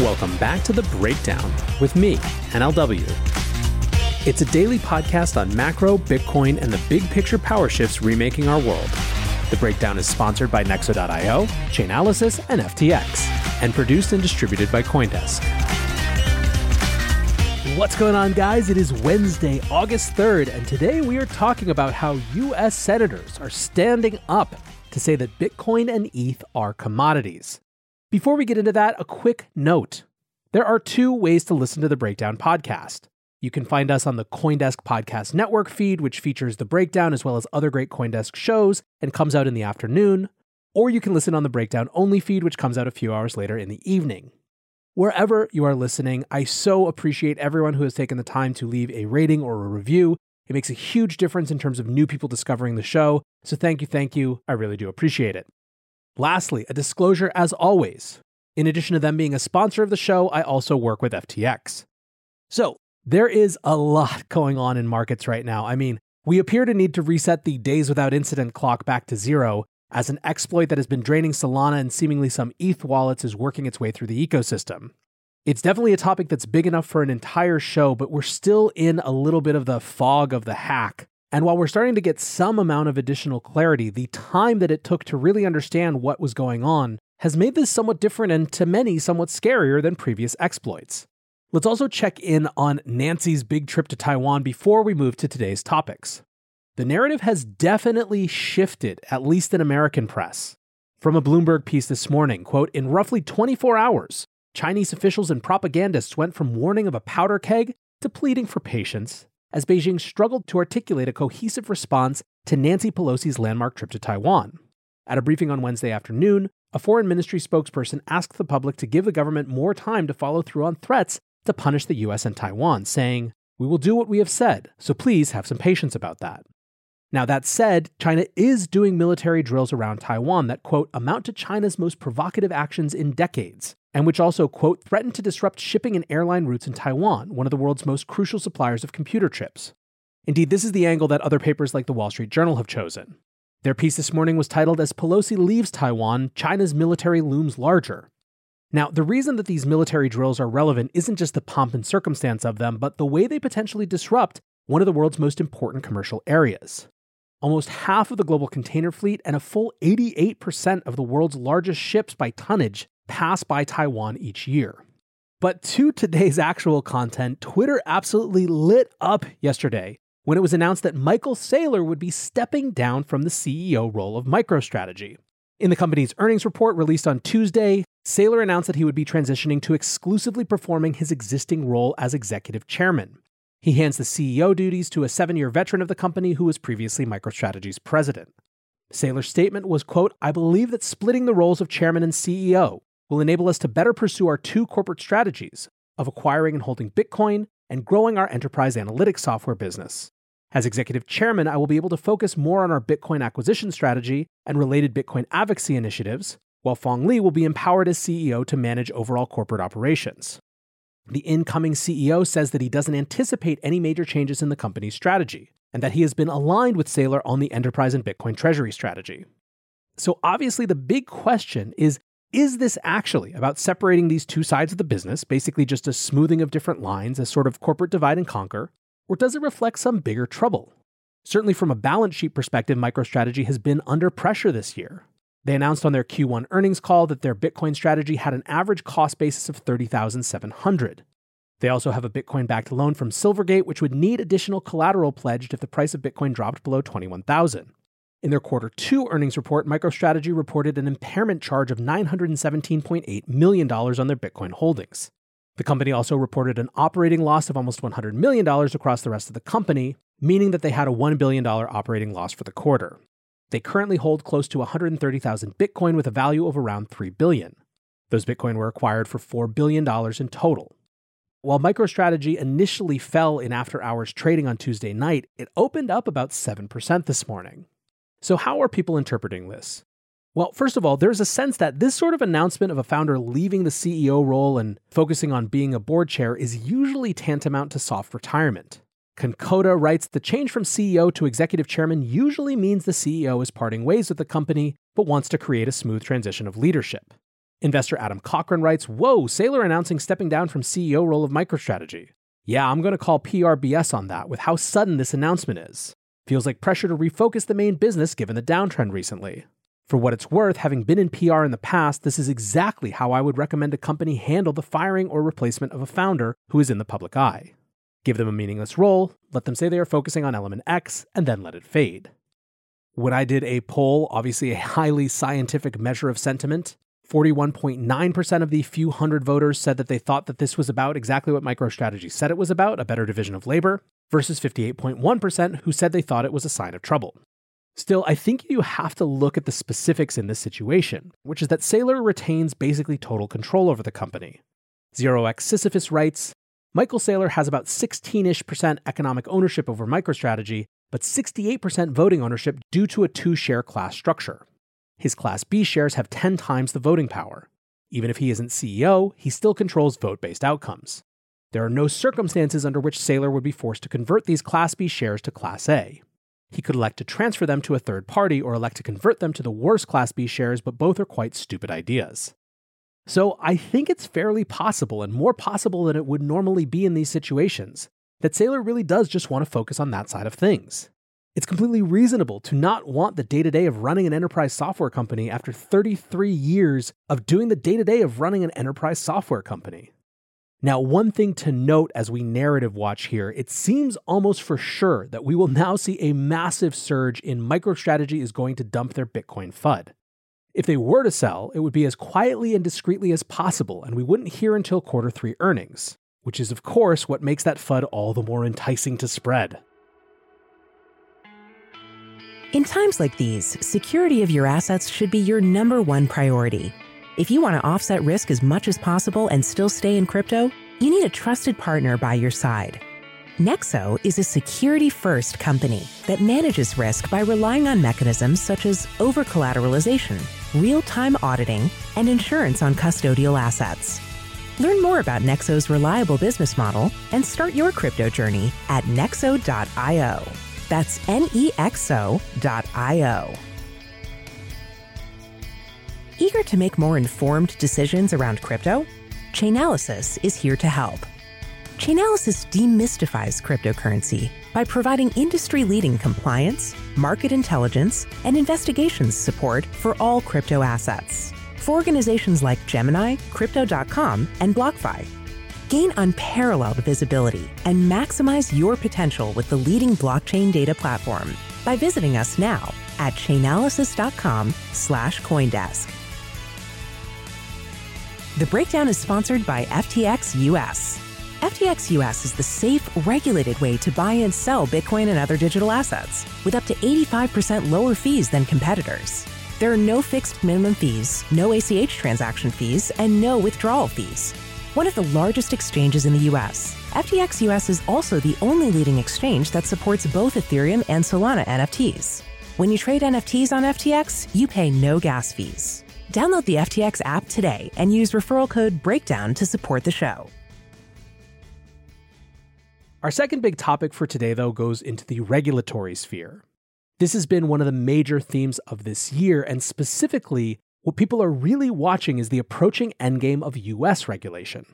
Welcome back to The Breakdown with me, NLW. It's a daily podcast on macro, Bitcoin, and the big picture power shifts remaking our world. The Breakdown is sponsored by Nexo.io, Chainalysis, and FTX, and produced and distributed by Coindesk. What's going on, guys? It is Wednesday, August 3rd, and today we are talking about how U.S. senators are standing up to say that Bitcoin and ETH are commodities. Before we get into that, a quick note. There are two ways to listen to the Breakdown podcast. You can find us on the Coindesk Podcast Network feed, which features the breakdown as well as other great Coindesk shows and comes out in the afternoon. Or you can listen on the Breakdown only feed, which comes out a few hours later in the evening. Wherever you are listening, I so appreciate everyone who has taken the time to leave a rating or a review. It makes a huge difference in terms of new people discovering the show. So thank you, thank you. I really do appreciate it. Lastly, a disclosure as always. In addition to them being a sponsor of the show, I also work with FTX. So there is a lot going on in markets right now. I mean, we appear to need to reset the days without incident clock back to zero, as an exploit that has been draining Solana and seemingly some ETH wallets is working its way through the ecosystem. It's definitely a topic that's big enough for an entire show, but we're still in a little bit of the fog of the hack. And while we're starting to get some amount of additional clarity, the time that it took to really understand what was going on has made this somewhat different and to many somewhat scarier than previous exploits. Let's also check in on Nancy's big trip to Taiwan before we move to today's topics the narrative has definitely shifted, at least in American press. From a Bloomberg piece this morning, quote, in roughly 24 hours, Chinese officials and propagandists went from warning of a powder keg to pleading for patience as Beijing struggled to articulate a cohesive response to Nancy Pelosi's landmark trip to Taiwan. At a briefing on Wednesday afternoon, a foreign ministry spokesperson asked the public to give the government more time to follow through on threats to punish the US and Taiwan, saying, We will do what we have said, so please have some patience about that. Now, that said, China is doing military drills around Taiwan that, quote, amount to China's most provocative actions in decades, and which also, quote, threaten to disrupt shipping and airline routes in Taiwan, one of the world's most crucial suppliers of computer chips. Indeed, this is the angle that other papers like the Wall Street Journal have chosen. Their piece this morning was titled As Pelosi Leaves Taiwan, China's Military Looms Larger. Now, the reason that these military drills are relevant isn't just the pomp and circumstance of them, but the way they potentially disrupt one of the world's most important commercial areas. Almost half of the global container fleet and a full 88% of the world's largest ships by tonnage pass by Taiwan each year. But to today's actual content, Twitter absolutely lit up yesterday when it was announced that Michael Saylor would be stepping down from the CEO role of MicroStrategy. In the company's earnings report released on Tuesday, Saylor announced that he would be transitioning to exclusively performing his existing role as executive chairman. He hands the CEO duties to a seven year veteran of the company who was previously MicroStrategy's president. Saylor's statement was, quote, I believe that splitting the roles of chairman and CEO will enable us to better pursue our two corporate strategies of acquiring and holding Bitcoin and growing our enterprise analytics software business. As executive chairman, I will be able to focus more on our Bitcoin acquisition strategy and related Bitcoin advocacy initiatives, while Phong Le will be empowered as CEO to manage overall corporate operations. The incoming CEO says that he doesn't anticipate any major changes in the company's strategy, and that he has been aligned with Saylor on the enterprise and Bitcoin treasury strategy. So, obviously, the big question is is this actually about separating these two sides of the business, basically just a smoothing of different lines, a sort of corporate divide and conquer, or does it reflect some bigger trouble? Certainly, from a balance sheet perspective, MicroStrategy has been under pressure this year. They announced on their Q1 earnings call that their Bitcoin strategy had an average cost basis of 30,700. They also have a Bitcoin backed loan from Silvergate, which would need additional collateral pledged if the price of Bitcoin dropped below 21,000. In their quarter two earnings report, MicroStrategy reported an impairment charge of $917.8 million on their Bitcoin holdings. The company also reported an operating loss of almost $100 million across the rest of the company, meaning that they had a $1 billion operating loss for the quarter. They currently hold close to 130,000 Bitcoin with a value of around 3 billion. Those Bitcoin were acquired for $4 billion in total. While MicroStrategy initially fell in after hours trading on Tuesday night, it opened up about 7% this morning. So, how are people interpreting this? Well, first of all, there's a sense that this sort of announcement of a founder leaving the CEO role and focusing on being a board chair is usually tantamount to soft retirement. Concoda writes the change from CEO to executive chairman usually means the CEO is parting ways with the company, but wants to create a smooth transition of leadership. Investor Adam Cochran writes, Whoa, Saylor announcing stepping down from CEO role of MicroStrategy. Yeah, I'm going to call PRBS on that with how sudden this announcement is. Feels like pressure to refocus the main business given the downtrend recently. For what it's worth, having been in PR in the past, this is exactly how I would recommend a company handle the firing or replacement of a founder who is in the public eye. Give them a meaningless role, let them say they are focusing on element X, and then let it fade. When I did a poll, obviously a highly scientific measure of sentiment, 41.9% of the few hundred voters said that they thought that this was about exactly what MicroStrategy said it was about a better division of labor, versus 58.1% who said they thought it was a sign of trouble. Still, I think you have to look at the specifics in this situation, which is that Saylor retains basically total control over the company. Zero X Sisyphus writes Michael Saylor has about 16 ish percent economic ownership over MicroStrategy, but 68% voting ownership due to a two share class structure. His Class B shares have 10 times the voting power. Even if he isn't CEO, he still controls vote based outcomes. There are no circumstances under which Saylor would be forced to convert these Class B shares to Class A. He could elect to transfer them to a third party or elect to convert them to the worst Class B shares, but both are quite stupid ideas. So I think it's fairly possible, and more possible than it would normally be in these situations, that Saylor really does just want to focus on that side of things. It's completely reasonable to not want the day to day of running an enterprise software company after 33 years of doing the day to day of running an enterprise software company. Now, one thing to note as we narrative watch here, it seems almost for sure that we will now see a massive surge in MicroStrategy is going to dump their Bitcoin FUD. If they were to sell, it would be as quietly and discreetly as possible, and we wouldn't hear until quarter three earnings, which is, of course, what makes that FUD all the more enticing to spread. In times like these, security of your assets should be your number one priority. If you want to offset risk as much as possible and still stay in crypto, you need a trusted partner by your side. Nexo is a security first company that manages risk by relying on mechanisms such as over collateralization, real time auditing, and insurance on custodial assets. Learn more about Nexo's reliable business model and start your crypto journey at nexo.io. That's nexo.io. Eager to make more informed decisions around crypto? Chainalysis is here to help. Chainalysis demystifies cryptocurrency by providing industry leading compliance, market intelligence, and investigations support for all crypto assets. For organizations like Gemini, Crypto.com, and BlockFi, Gain unparalleled visibility and maximize your potential with the leading blockchain data platform by visiting us now at chainalysis.com slash Coindesk. The breakdown is sponsored by FTX US. FTX US is the safe, regulated way to buy and sell Bitcoin and other digital assets with up to 85% lower fees than competitors. There are no fixed minimum fees, no ACH transaction fees, and no withdrawal fees one of the largest exchanges in the US. FTX US is also the only leading exchange that supports both Ethereum and Solana NFTs. When you trade NFTs on FTX, you pay no gas fees. Download the FTX app today and use referral code BREAKDOWN to support the show. Our second big topic for today, though, goes into the regulatory sphere. This has been one of the major themes of this year, and specifically what people are really watching is the approaching endgame of US regulation.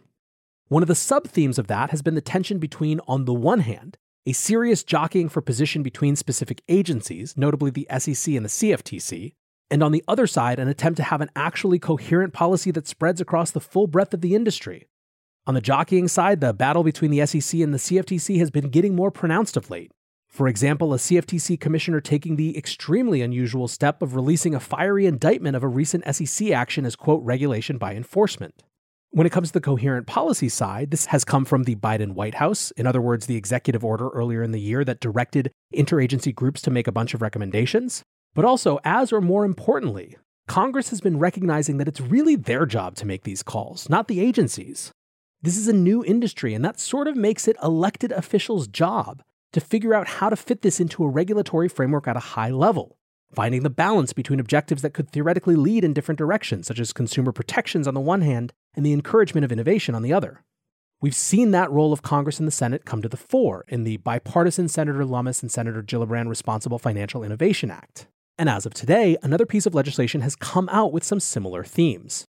One of the sub themes of that has been the tension between, on the one hand, a serious jockeying for position between specific agencies, notably the SEC and the CFTC, and on the other side, an attempt to have an actually coherent policy that spreads across the full breadth of the industry. On the jockeying side, the battle between the SEC and the CFTC has been getting more pronounced of late. For example, a CFTC commissioner taking the extremely unusual step of releasing a fiery indictment of a recent SEC action as, quote, regulation by enforcement. When it comes to the coherent policy side, this has come from the Biden White House. In other words, the executive order earlier in the year that directed interagency groups to make a bunch of recommendations. But also, as or more importantly, Congress has been recognizing that it's really their job to make these calls, not the agencies. This is a new industry, and that sort of makes it elected officials' job to figure out how to fit this into a regulatory framework at a high level, finding the balance between objectives that could theoretically lead in different directions, such as consumer protections on the one hand and the encouragement of innovation on the other. We've seen that role of Congress and the Senate come to the fore in the bipartisan Senator Lummis and Senator Gillibrand Responsible Financial Innovation Act. And as of today, another piece of legislation has come out with some similar themes.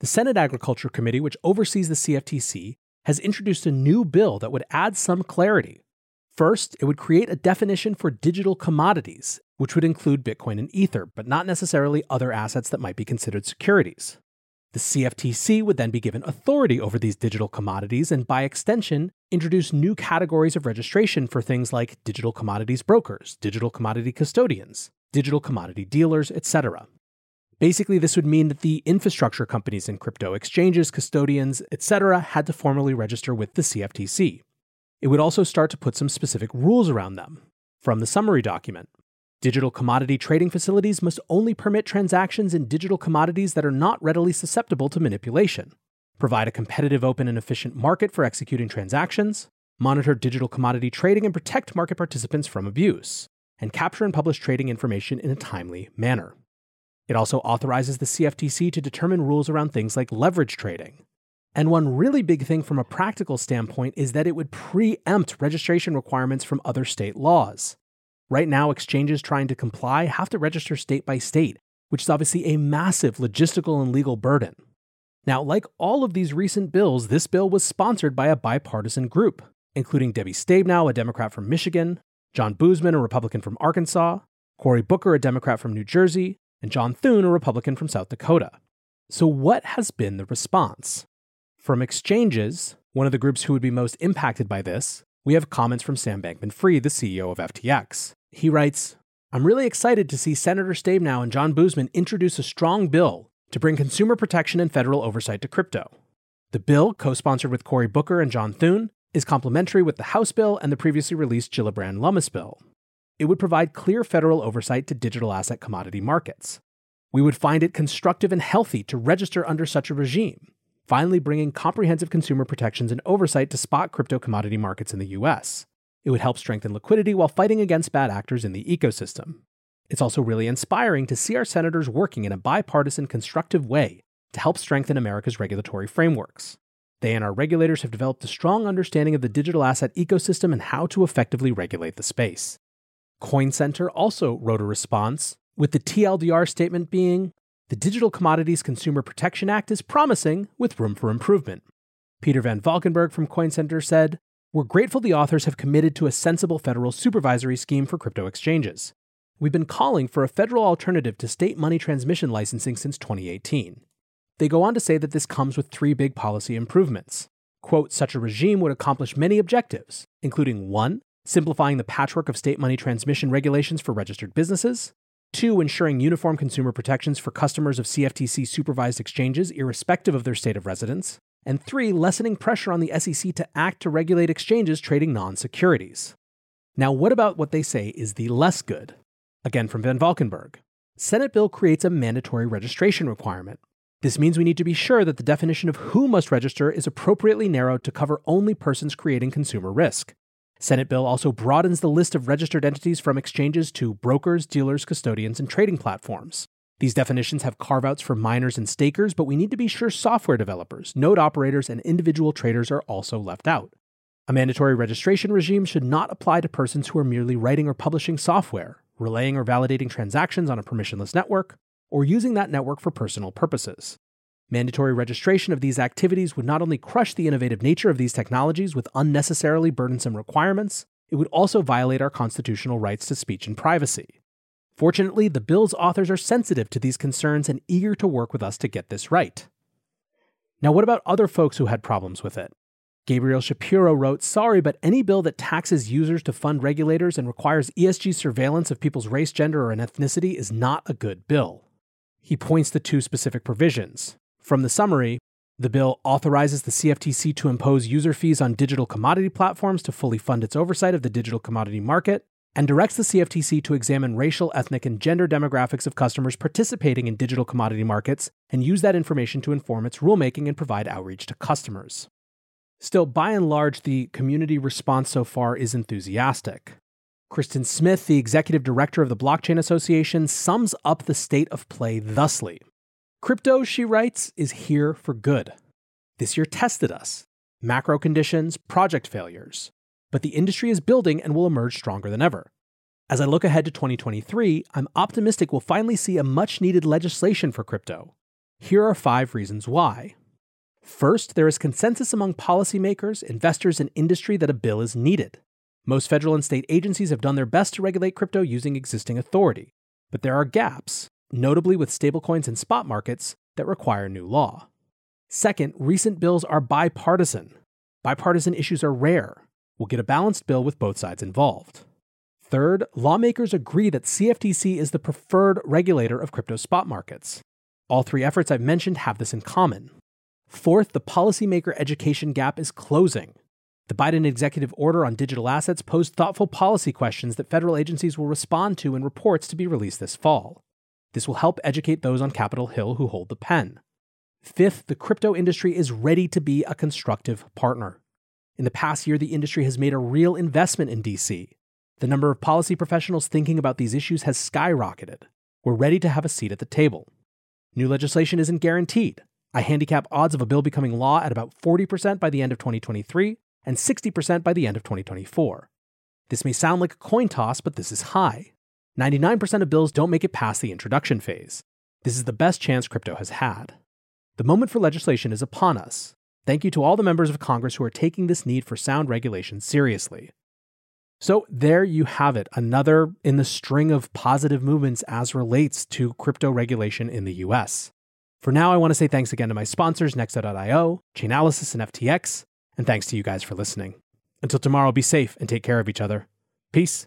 The Senate Agriculture Committee, which oversees the CFTC, has introduced a new bill that would add some clarity. First, it would create a definition for digital commodities, which would include Bitcoin and Ether, but not necessarily other assets that might be considered securities. The CFTC would then be given authority over these digital commodities and, by extension, introduce new categories of registration for things like digital commodities brokers, digital commodity custodians, digital commodity dealers, etc. Basically, this would mean that the infrastructure companies in crypto, exchanges, custodians, etc., had to formally register with the CFTC. It would also start to put some specific rules around them. From the summary document, Digital commodity trading facilities must only permit transactions in digital commodities that are not readily susceptible to manipulation, provide a competitive, open, and efficient market for executing transactions, monitor digital commodity trading and protect market participants from abuse, and capture and publish trading information in a timely manner. It also authorizes the CFTC to determine rules around things like leverage trading. And one really big thing from a practical standpoint is that it would preempt registration requirements from other state laws. Right now, exchanges trying to comply have to register state by state, which is obviously a massive logistical and legal burden. Now, like all of these recent bills, this bill was sponsored by a bipartisan group, including Debbie Stabenow, a Democrat from Michigan, John Boozman, a Republican from Arkansas, Cory Booker, a Democrat from New Jersey, and John Thune, a Republican from South Dakota. So, what has been the response? From exchanges, one of the groups who would be most impacted by this, we have comments from Sam Bankman Fried, the CEO of FTX. He writes, I'm really excited to see Senator Stabenow and John Boozman introduce a strong bill to bring consumer protection and federal oversight to crypto. The bill, co sponsored with Cory Booker and John Thune, is complementary with the House bill and the previously released Gillibrand Lummis bill. It would provide clear federal oversight to digital asset commodity markets. We would find it constructive and healthy to register under such a regime, finally bringing comprehensive consumer protections and oversight to spot crypto commodity markets in the US. It would help strengthen liquidity while fighting against bad actors in the ecosystem. It's also really inspiring to see our senators working in a bipartisan, constructive way to help strengthen America's regulatory frameworks. They and our regulators have developed a strong understanding of the digital asset ecosystem and how to effectively regulate the space. Coin Center also wrote a response, with the TLDR statement being The Digital Commodities Consumer Protection Act is promising, with room for improvement. Peter Van Valkenburgh from Coin Center said, we're grateful the authors have committed to a sensible federal supervisory scheme for crypto exchanges. We've been calling for a federal alternative to state money transmission licensing since 2018. They go on to say that this comes with three big policy improvements. Quote, such a regime would accomplish many objectives, including 1. Simplifying the patchwork of state money transmission regulations for registered businesses. 2. Ensuring uniform consumer protections for customers of CFTC supervised exchanges, irrespective of their state of residence and three, lessening pressure on the SEC to act to regulate exchanges trading non securities. Now, what about what they say is the less good? Again from Van Valkenburgh. Senate bill creates a mandatory registration requirement. This means we need to be sure that the definition of who must register is appropriately narrowed to cover only persons creating consumer risk. Senate bill also broadens the list of registered entities from exchanges to brokers, dealers, custodians, and trading platforms. These definitions have carve outs for miners and stakers, but we need to be sure software developers, node operators, and individual traders are also left out. A mandatory registration regime should not apply to persons who are merely writing or publishing software, relaying or validating transactions on a permissionless network, or using that network for personal purposes. Mandatory registration of these activities would not only crush the innovative nature of these technologies with unnecessarily burdensome requirements, it would also violate our constitutional rights to speech and privacy. Fortunately, the bill's authors are sensitive to these concerns and eager to work with us to get this right. Now, what about other folks who had problems with it? Gabriel Shapiro wrote Sorry, but any bill that taxes users to fund regulators and requires ESG surveillance of people's race, gender, or ethnicity is not a good bill. He points to two specific provisions. From the summary, the bill authorizes the CFTC to impose user fees on digital commodity platforms to fully fund its oversight of the digital commodity market, and directs the CFTC to examine racial, ethnic, and gender demographics of customers participating in digital commodity markets and use that information to inform its rulemaking and provide outreach to customers. Still, by and large, the community response so far is enthusiastic. Kristin Smith, the executive director of the Blockchain Association, sums up the state of play thusly Crypto, she writes, is here for good. This year tested us macro conditions, project failures. But the industry is building and will emerge stronger than ever. As I look ahead to 2023, I'm optimistic we'll finally see a much needed legislation for crypto. Here are five reasons why. First, there is consensus among policymakers, investors, and industry that a bill is needed. Most federal and state agencies have done their best to regulate crypto using existing authority, but there are gaps, notably with stablecoins and spot markets, that require new law. Second, recent bills are bipartisan. Bipartisan issues are rare. We'll get a balanced bill with both sides involved. Third, lawmakers agree that CFTC is the preferred regulator of crypto spot markets. All three efforts I've mentioned have this in common. Fourth, the policymaker education gap is closing. The Biden executive order on digital assets posed thoughtful policy questions that federal agencies will respond to in reports to be released this fall. This will help educate those on Capitol Hill who hold the pen. Fifth, the crypto industry is ready to be a constructive partner. In the past year, the industry has made a real investment in DC. The number of policy professionals thinking about these issues has skyrocketed. We're ready to have a seat at the table. New legislation isn't guaranteed. I handicap odds of a bill becoming law at about 40% by the end of 2023 and 60% by the end of 2024. This may sound like a coin toss, but this is high. 99% of bills don't make it past the introduction phase. This is the best chance crypto has had. The moment for legislation is upon us. Thank you to all the members of Congress who are taking this need for sound regulation seriously. So, there you have it, another in the string of positive movements as relates to crypto regulation in the US. For now, I want to say thanks again to my sponsors, Nexo.io, Chainalysis, and FTX, and thanks to you guys for listening. Until tomorrow, be safe and take care of each other. Peace.